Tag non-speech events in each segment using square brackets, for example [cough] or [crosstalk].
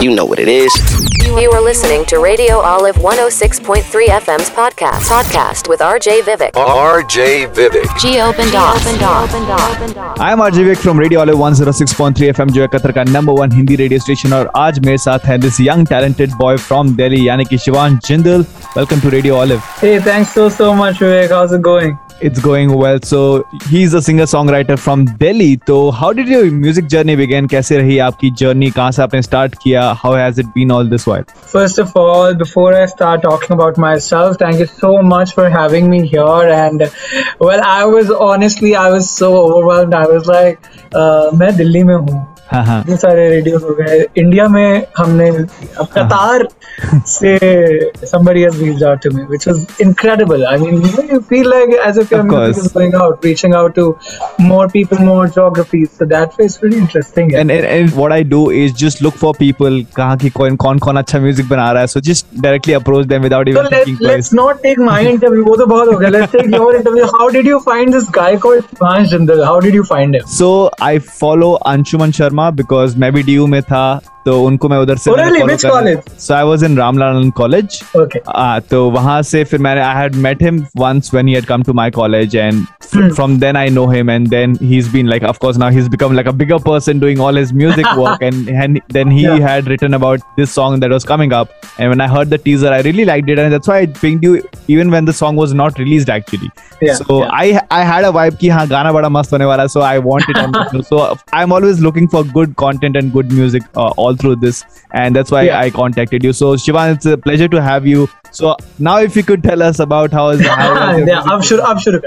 You know what it is. You are listening to Radio Olive 106.3 FM's podcast. Podcast with RJ Vivek. RJ Vivek. G-Open I'm RJ Vivek from Radio Olive 106.3 FM, Qatar's number one Hindi radio station. And today I'm with this young talented boy from Delhi, Yaniki Shivan Jindal. Welcome to Radio Olive. Hey, thanks so, so much, Vivek. How's it going? It's going well. So he's a singer songwriter from Delhi. तो how did your music journey begin? कैसे रही आपकी journey? कहाँ से आपने start किया? How has it been all this while? First of all, before I start talking about myself, thank you so much for having me here. And well, I was honestly, I was so overwhelmed. I was like, uh, मैं दिल्ली में हूँ हाँ हाँ इतने सारे radio हो गए। India में हमने कतार से somebody has reach out to me which was incredible I mean you feel like as if you are going out reaching out to more people more geographies so that was really interesting and and what I do is just look for people कहाँ की कौन कौन कौन अच्छा music बना रहा है। So just directly approach them without even thinking let's not take my interview वो तो बहुत हो गया। Let's take your interview how did you find this guy called Maan Jindal how did you find him so I follow Anshuman Sharma because मैं भी DU में था। तो उनको मैं उधर से Oh, मैंने really? follow Which करा। college? So I was in Ramlalan College. Okay. Ah, तो वहां से फिर मैंने I had met him once when he had come to my college and f- Hmm. from then I know him and then he's been like of course now he's become like a bigger person doing all his music [laughs] work and, and then he Yeah. had written about this song that was coming up and when I heard the teaser I really liked it and that's why I pinged you even when the song was not released actually Yeah, so yeah. I I had a vibe कि हाँ गाना बड़ा मस्त होने वाला है, so I want it on the show. so I'm always looking for good content and good music uh, all all through this, and that's why yeah. I contacted you. So Shivan, it's a pleasure to have you. So now, if you could tell us about how is how [laughs] yeah, I'm sure, I'm sure.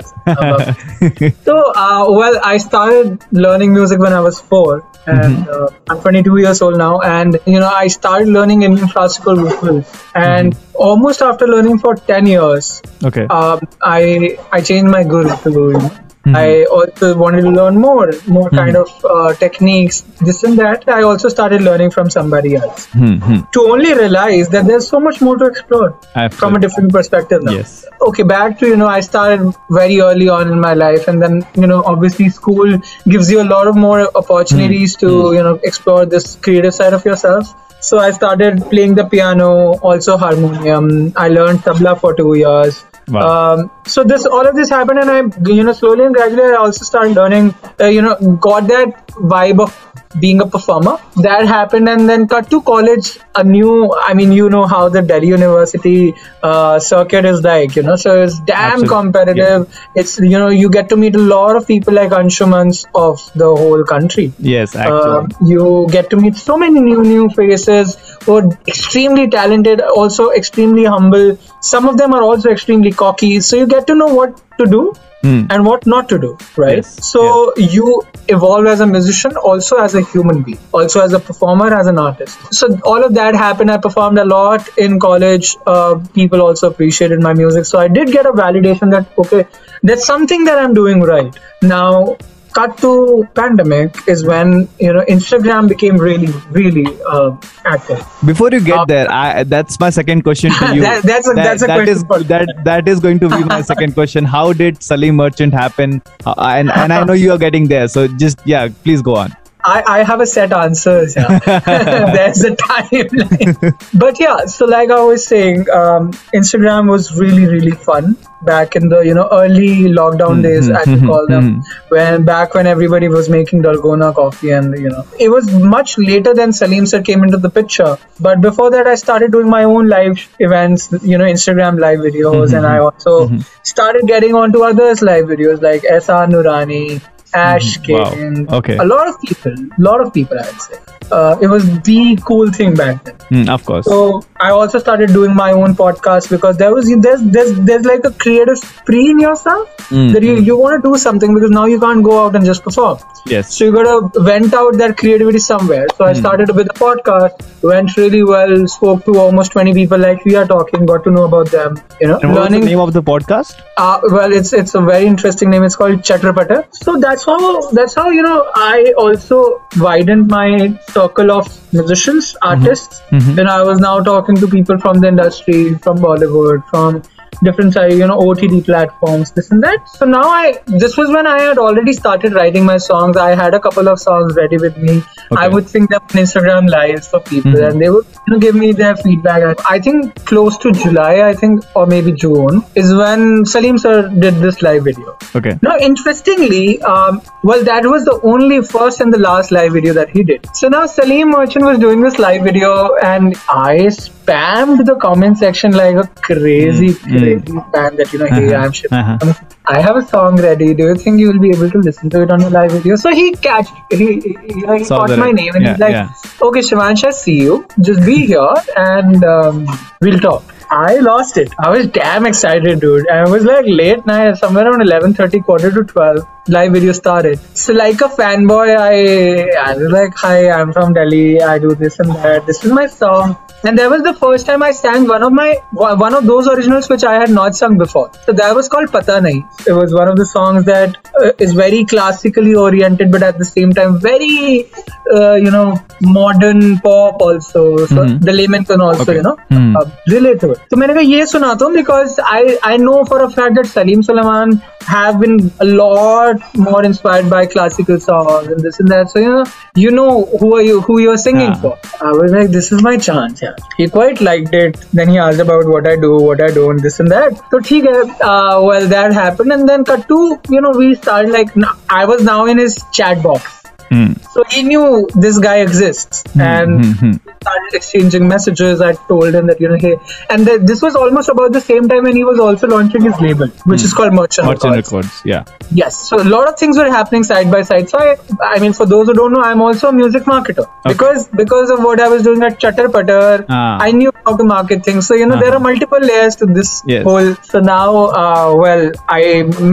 so uh, well, I started learning music when I was four, and mm-hmm. uh, I'm 22 years old now. And you know, I started learning Indian classical vocal, and mm-hmm. almost after learning for 10 years, okay, um, I I changed my guru to know. I also wanted to learn more, more kind of uh, techniques, this and that. I also started learning from somebody else Hmm, hmm. to only realize that there's so much more to explore from a different perspective now. Yes. Okay, back to you know, I started very early on in my life, and then you know, obviously, school gives you a lot of more opportunities to you know explore this creative side of yourself. So I started playing the piano, also harmonium. I learned tabla for two years. Um, so this all of this happened, and I you know slowly and gradually I also started learning. Uh, you know, got that vibe of being a performer. That happened, and then cut to college. A new, I mean, you know how the Delhi University uh, circuit is like, you know, so it's damn Absolutely. competitive. It's you know you get to meet a lot of people like Anshumans of the whole country. yes Uh, actually you get to meet so many new new faces who are extremely talented, also extremely humble. Some of them are also extremely cocky. So you get to know what to do Hmm. and what not to do, right? Yes, So you evolve as a musician, also as a human being, also as a performer, as an artist. So all of that happened. I performed a lot in college. Uh, people also appreciated my music. So I did get a validation that okay, that's something that I'm doing right now cut to pandemic is when you know instagram became really really uh, active. Before you get Uh, there I, that's my second question to [laughs] you. That- that's a- that's a that question is- for- that that is going to be my [laughs] second question. How did salim merchant happen? Uh, and and i know you are getting there so just yeah please go on I, I have a set answers yeah. [laughs] There's a timeline. But yeah so like i was saying um, instagram was really really fun back in the you know early lockdown mm-hmm. days as we call them. Mm-hmm. When back when everybody was making dalgona coffee and you know it was much later than salim sir came into the picture. But before that i started doing my own live events you know instagram live videos mm-hmm. and i also started getting onto others live videos like esa nurani ash mm-hmm. Wow. King, Okay. a lot of people a lot of people i'd say uh, it was the cool thing back then Hmm, of course so I also started doing my own podcast because there was there's there's there's like a creative spree in yourself Mm, that you, you want to do something because now you can't go out and just perform. yes So you gotta vent out that creativity somewhere. So I started with a podcast, went really well, spoke to almost 20 people like we are talking, got to know about them. You know, and what was the learning. name of the podcast Uh, well, it's it's a very interesting name. It's called Chatrapata. So that's how that's how you know I also widened my circle of musicians, mm-hmm. artists. Mm-hmm. Then I was now talking to people from the industry, from Bollywood, from different you know OTT platforms, this and that. So now I this was when I had already started writing my songs. I had a couple of songs ready with me. I would sing them on Instagram lives for people, Mhm. and they would you know, give me their feedback. I think close to July, I think, or maybe June, is when Salim sir did this live video. Okay. Now, interestingly, um, well, that was the only first and the last live video that he did. So now Salim Merchant was doing this live video, and I spammed the comment section like a crazy, Mm, mm. crazy fan that you know, hey, Uh-huh, I'm shit. uh-huh. I have a song ready. Do you think you will be able to listen to it on the live video? So he catched, he, he, he caught my name and Yeah, he's like, yeah. okay, Shivansh, I see you. Just be here and um, we'll talk. I lost it. I was damn excited, dude. And it was like late night, somewhere around 11:30, quarter to 12. Live video started. So like a fanboy, I I was like, hi, I'm from Delhi. I do this and that. This is my song. And that was the first time I sang one of my one of those originals which I had not sung before. So that was called Pata Nahi. It was one of the songs that uh, is very classically oriented, but at the same time very, uh, you know, modern pop also. So Mhm. the layman can also, Okay. you know, Hmm. uh, relate to it. तो मैंने कहा ये सुनाता हूँ because I I know for a fact that Salim Sulaiman have been a lot more inspired by classical songs and this and that. So you know you know who are you who you're singing Yeah. for. I was like, this is my chance. Yeah. He quite liked it. Then he asked about what I do, what I don't, this and that. So ठीक है. Uh, well, that happened, and then cut to you know we started like n- I was now in his chat box. Hmm. So he knew this guy exists, and hmm, hmm. we started exchanging messages. I told him that you know, hey, and th- this was almost about the same time when he was also launching his label, which is called Merchant, Merchant Records. Records. Yeah. Yes, so a lot of things were happening side by side. So I, I mean, for those who don't know, I'm also a music marketer because because of what I was doing at Chutter Putter, Ah. I knew how to market things. So you know, there Uh-huh. are multiple layers to this Yes. whole. So now, uh, well, I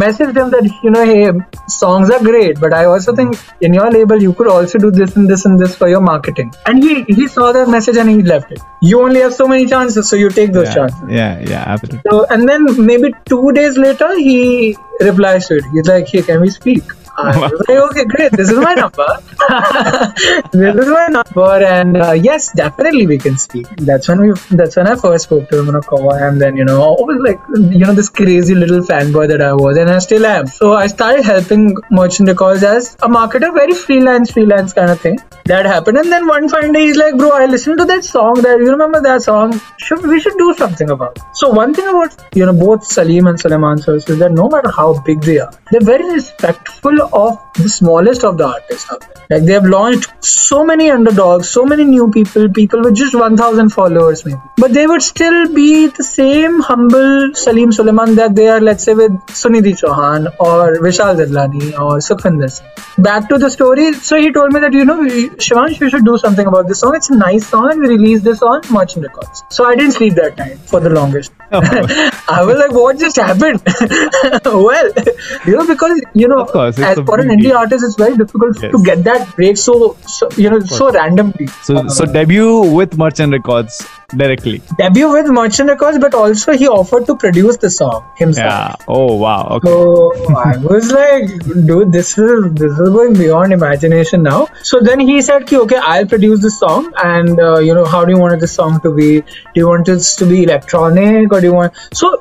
messaged him that you know, hey, songs are great, but I also think in your label you could also do this and this and this for your marketing. And he he saw that message and he left it. You only have so many chances, so you take those Yeah. chances. Yeah. Yeah. Absolutely. So, and then maybe two days later, he replies to it. He's like, "Hey, can we speak?" I was like, "Okay, great. This is my number. [laughs] this is my number, and uh, yes, definitely we can speak." That's when we. That's when I first spoke to him on a call, and then you know, I was like, you know, this crazy little fanboy that I was, and I still am. So I started helping Merchant Records as a marketer, very freelance, freelance kind of thing. That happened, and then one fine day, he's like, "Bro, I listened to that song. That you remember that song? Should we should do something about?" it." So one thing about you know both Salim and Suleiman sirs is that no matter how big they are, they're very respectful of the smallest of the artists out there. Like they have launched so many underdogs, so many new people, people with just 1,000 followers maybe, but they would still be the same humble Salim Suleiman that they are, let's say, with Sunidhi Chauhan or Vishal Dadlani or Sukhvinder Singh. Back to the story. So he told me that you know, Shivansh, you should do something about this song. It's a nice song, and we released this on Merchant Records. So I didn't sleep that night for the longest. Oh. [laughs] I was like, what just happened? [laughs] well, you know, because you know, Of course, as for an indie artist, it's very difficult Yes. to get that break so, so you know, so randomly. So so debut with Merchant Records directly. Debut with Merchant Records, but also he offered to produce the song himself. Yeah. Oh wow. Okay. So I was like, dude, this is this is going beyond imagination now. So then he said, "Ki, okay, I'll produce the song, and uh, you know, how do you want this song to be? Do you want this to be electronic, or do you want so?"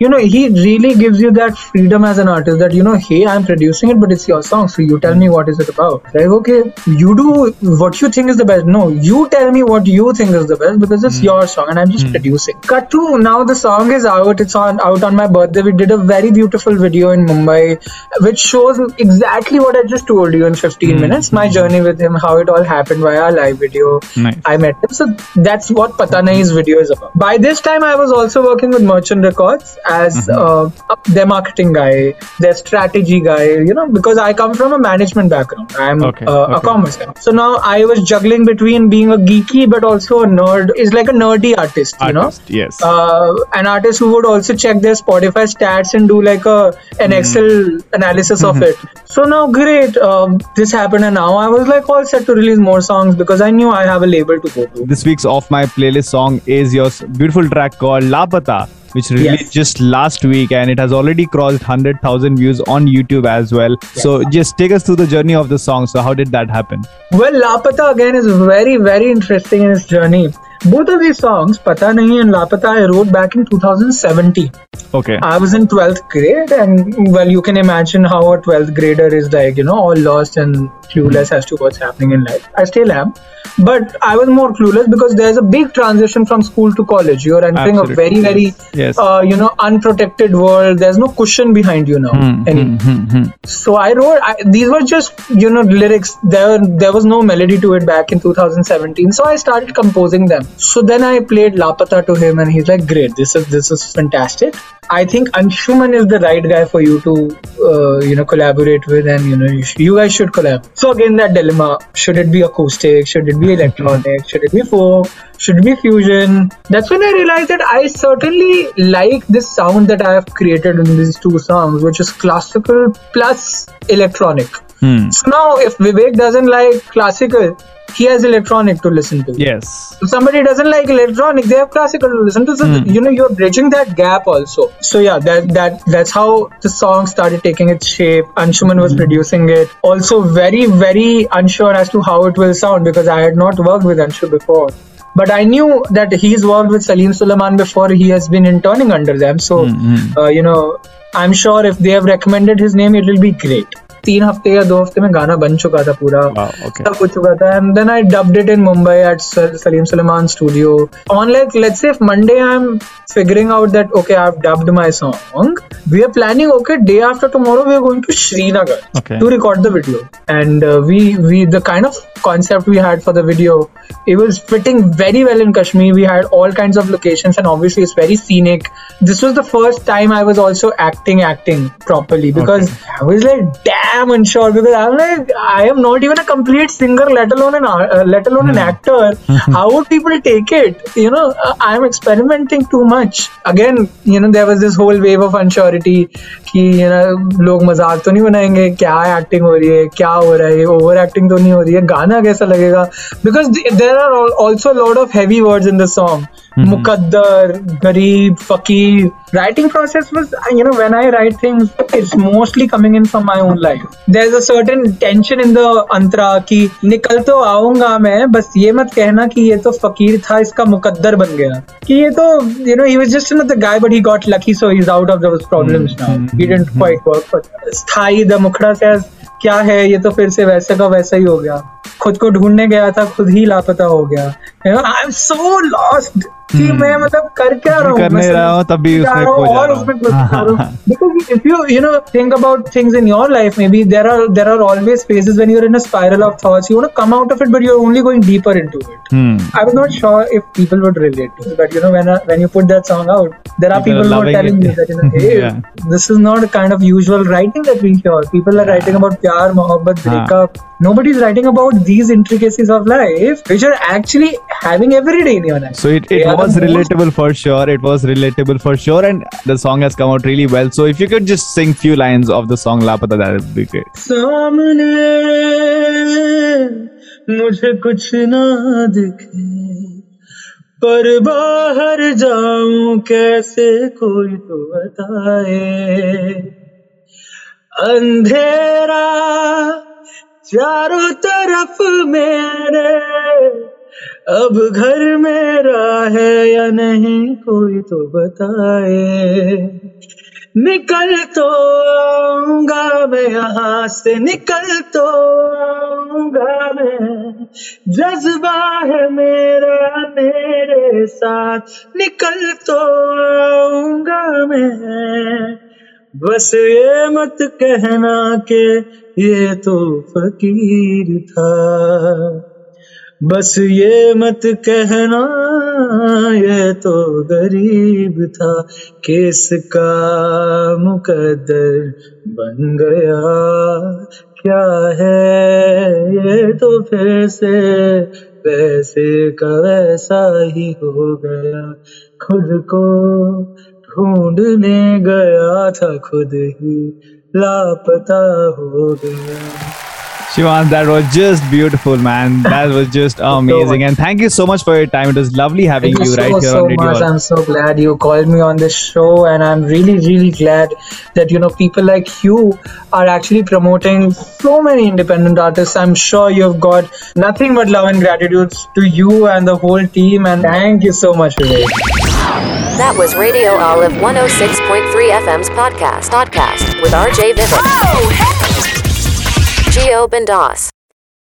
You know, he really gives you that freedom as an artist that you know, hey, I'm producing it, but it's your song, so you tell me what is it about. Like, okay, you do what you think is the best. No, you tell me what you think is the best because it's hmm. your song, and I'm just hmm. producing. Cut to now, the song is out. It's on out on my birthday. We did a very beautiful video in Mumbai, which shows exactly what I just told you in 15 hmm. minutes. My journey with him, how it all happened via a live video. Nice. I met him. So that's what Pata Nahi's video is about. By this time, I was also working with Merchant Records as uh, their marketing guy, their strategy guy, you know, because I come from a management background. I'm Okay, uh, a commerce guy. So now I was juggling between being a geeky but also a nerd. Is like a nerdy artist, you know Yes. uh, an artist who would also check their Spotify stats and do like a an Excel analysis of it. So now, great, um, this happened, and now I was like all set to release more songs because I knew I have a label to go to. this week's off my playlist song is your beautiful track called Lapata, which released Yes. just last week and it has already crossed 100,000 views on YouTube as well. So just take us through the journey of the song. So how did that happen? Well, Lapata again is very, very interesting in its journey. Both of these songs, Pata Nahi and Lapata, I wrote back in 2017. Okay. I was in 12th grade, and well, you can imagine how a 12th grader is like, you know, all lost and clueless as to what's happening in life. I still am, but I was more clueless because there's a big transition from school to college. You're entering Absolutely. a very, very, Yes. uh, you know, unprotected world. There's no cushion behind you now. Hmm, hmm, hmm, hmm. So I wrote I, these were just you know lyrics. There there was no melody to it back in 2017. So I started composing them. So then I played Lapata to him, and he's like, "Great, this is this is fantastic." I think Anshuman is the right guy for you to uh, you know collaborate with, and you know you, sh- you guys should collab. So again that dilemma: should it be acoustic? Should it be electronic? Should it be folk? Should it be fusion? That's when I realized that I certainly like this sound that I have created in these two songs, which is classical plus electronic. Hmm. So now, if Vivek doesn't like classical, he has electronic to listen to. Yes. If somebody doesn't like electronic, they have classical to listen to. So you know, you're bridging that gap also. So yeah, that that that's how the song started taking its shape. Anshuman was producing it. Also, very very unsure as to how it will sound because I had not worked with Anshu before. But I knew that he's worked with Salim Suleiman before. He has been interning under them. So uh, you know, I'm sure if they have recommended his name, it will be great. तीन हफ़्ते या दो हफ़्ते में गाना बन चुका था पूरा। सब हो चुका था। And then I dubbed it in Mumbai at Salim Sulaiman studio on like let's say Monday I am figuring out that okay I have dubbed my song we are planning okay day after tomorrow we are going to Srinagar to record the video and we we the kind of concept we had for the video it was fitting very well in Kashmir we had all kinds of locations and obviously it's very scenic this was the first time I was also acting acting properly because I was like unsure because I'm like I am not even a complete singer, let alone an uh, let alone an actor. [laughs] How would people take it? You know, uh, I'm experimenting too much. Again, you know, there was this whole wave of unsurety कि ना लोग मज़ाक तो नहीं बनाएँगे? क्या acting हो रही है? क्या हो रहा है? ओवर एक्टिंग तो नहीं हो रही है? गाना कैसा लगेगा? Because there are also lot of heavy word in the song मुकद्दर गरीब फकीर. Writing process you know when I write things it's mostly coming in from my own life there is a tension in the अंतरा कि निकल तो आऊँगा मैं बस ये मत कहना कि ये तो फकीर था इसका मुकद्दर बन गया. कि ये तो you know he was just the guy but he got lucky so is out of those now he didn't quite work but स्थायी द मुखड़ा says क्या है? ये तो फिर से वैसे का वैसा ही हो गया। खुद को ढूँढने गया था खुद ही लापता हो गया। आई एम सो लॉस्ट कि मैं मतलब कर क्या रहा हूँ कर मैं नहीं रहा हूँ, तब भी जा उसमें रहा हूँ खो जा और रहा हूँ। उसमें खो जा हाँ, रहा हूँ because if you you know think about things in your life maybe there are there are always phases when you're in a spiral of thoughts you want to come out of it but you're only going deeper into it Hmm. I was not sure if people would relate to it, but you know, when uh, when you put that song out, there are People are people who are loving telling it. me that you know, hey, Yeah. this is not a kind of usual writing that we hear. People are writing about pyar, mohabbat, Haan. breakup. Nobody's writing about these intricacies of life, which you're actually having every day in your life. So it, it are was relatable for sure. It was relatable for sure, and the song has come out really well. So if you could just sing few lines of the song Lapata, that would be great. सामने मुझे कुछ ना दिखे पर बाहर जाऊँ कैसे कोई तो बताए अंधेरा चारों तरफ़ मेरे अब घर मेरा है या नहीं, कोई तो बताए। निकल तो आऊँगा मैं यहाँ से, निकल तो आऊँगा मैं। जज्बा है मेरा मेरे साथ, निकल तो आऊँगा मैं। बस ये मत कहना के ये तो फकीर था। बस ये मत कहना, ये तो गरीब था। केस का मुकद्दर बन गया। क्या है ये तो फिर से? वैसे का वैसा ही हो गया। खुद को ढूँढने गया था, खुद ही लापता हो गया। Shivan, that was just beautiful, man. [laughs] That was just amazing. And thank you so much for your time. It was lovely having Thank you, you so, right here so on Radio. much. I'm so glad you called me on this show, and I'm really, really glad that you know people like you are actually promoting so many independent artists. I'm sure you've got nothing but love and gratitude to you and the whole team. And thank you so much, Vivek. That was Radio Olive 106.3 FM's podcast. Podcast with RJ Vivek. Oh, Geo Bendas.